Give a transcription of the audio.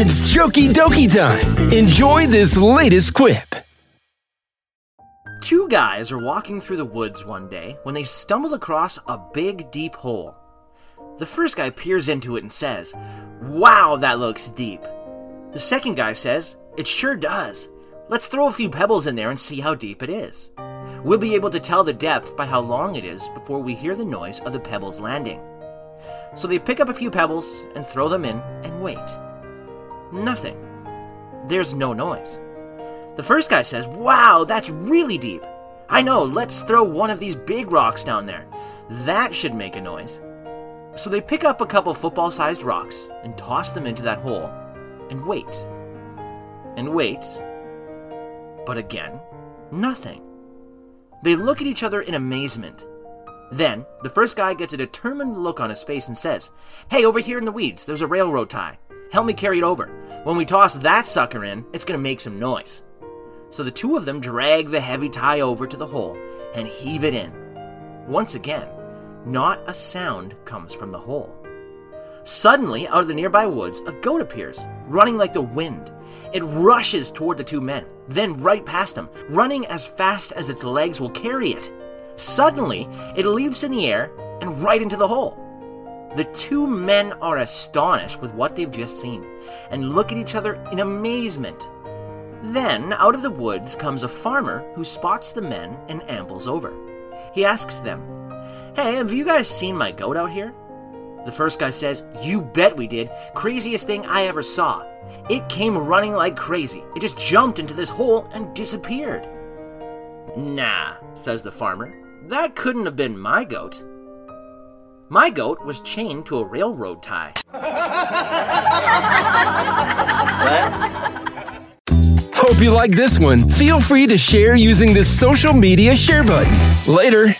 It's JokieDokie time. Enjoy this latest quip. Two guys are walking through the woods one day when they stumble across a big, deep hole. The first guy peers into it and says, Wow, that looks deep. The second guy says, It sure does. Let's throw a few pebbles in there and see how deep it is. We'll be able to tell the depth by how long it is before we hear the noise of the pebbles landing. So they pick up a few pebbles and throw them in and wait. Nothing. There's no noise. The first guy says, Wow, that's really deep. I know, let's throw one of these big rocks down there. That should make a noise. So they pick up a couple football sized rocks and toss them into that hole and wait. And wait. But again, nothing. They look at each other in amazement. Then, the first guy gets a determined look on his face and says, Hey, over here in the weeds, there's a railroad tie. Help me carry it over. When we toss that sucker in, it's gonna make some noise. So the two of them drag the heavy tie over to the hole and heave it in. Once again, not a sound comes from the hole. Suddenly, out of the nearby woods, a goat appears, running like the wind. It rushes toward the two men, then right past them, running as fast as its legs will carry it. Suddenly, it leaps in the air and right into the hole. The two men are astonished with what they've just seen and look at each other in amazement. Then, out of the woods comes a farmer who spots the men and ambles over. He asks them, Hey, have you guys seen my goat out here? The first guy says, You bet we did. Craziest thing I ever saw. It came running like crazy. It just jumped into this hole and disappeared. Nah, says the farmer. That couldn't have been my goat. My goat was chained to a railroad tie. Hope you like this one. Feel free to share using this social media share button. Later.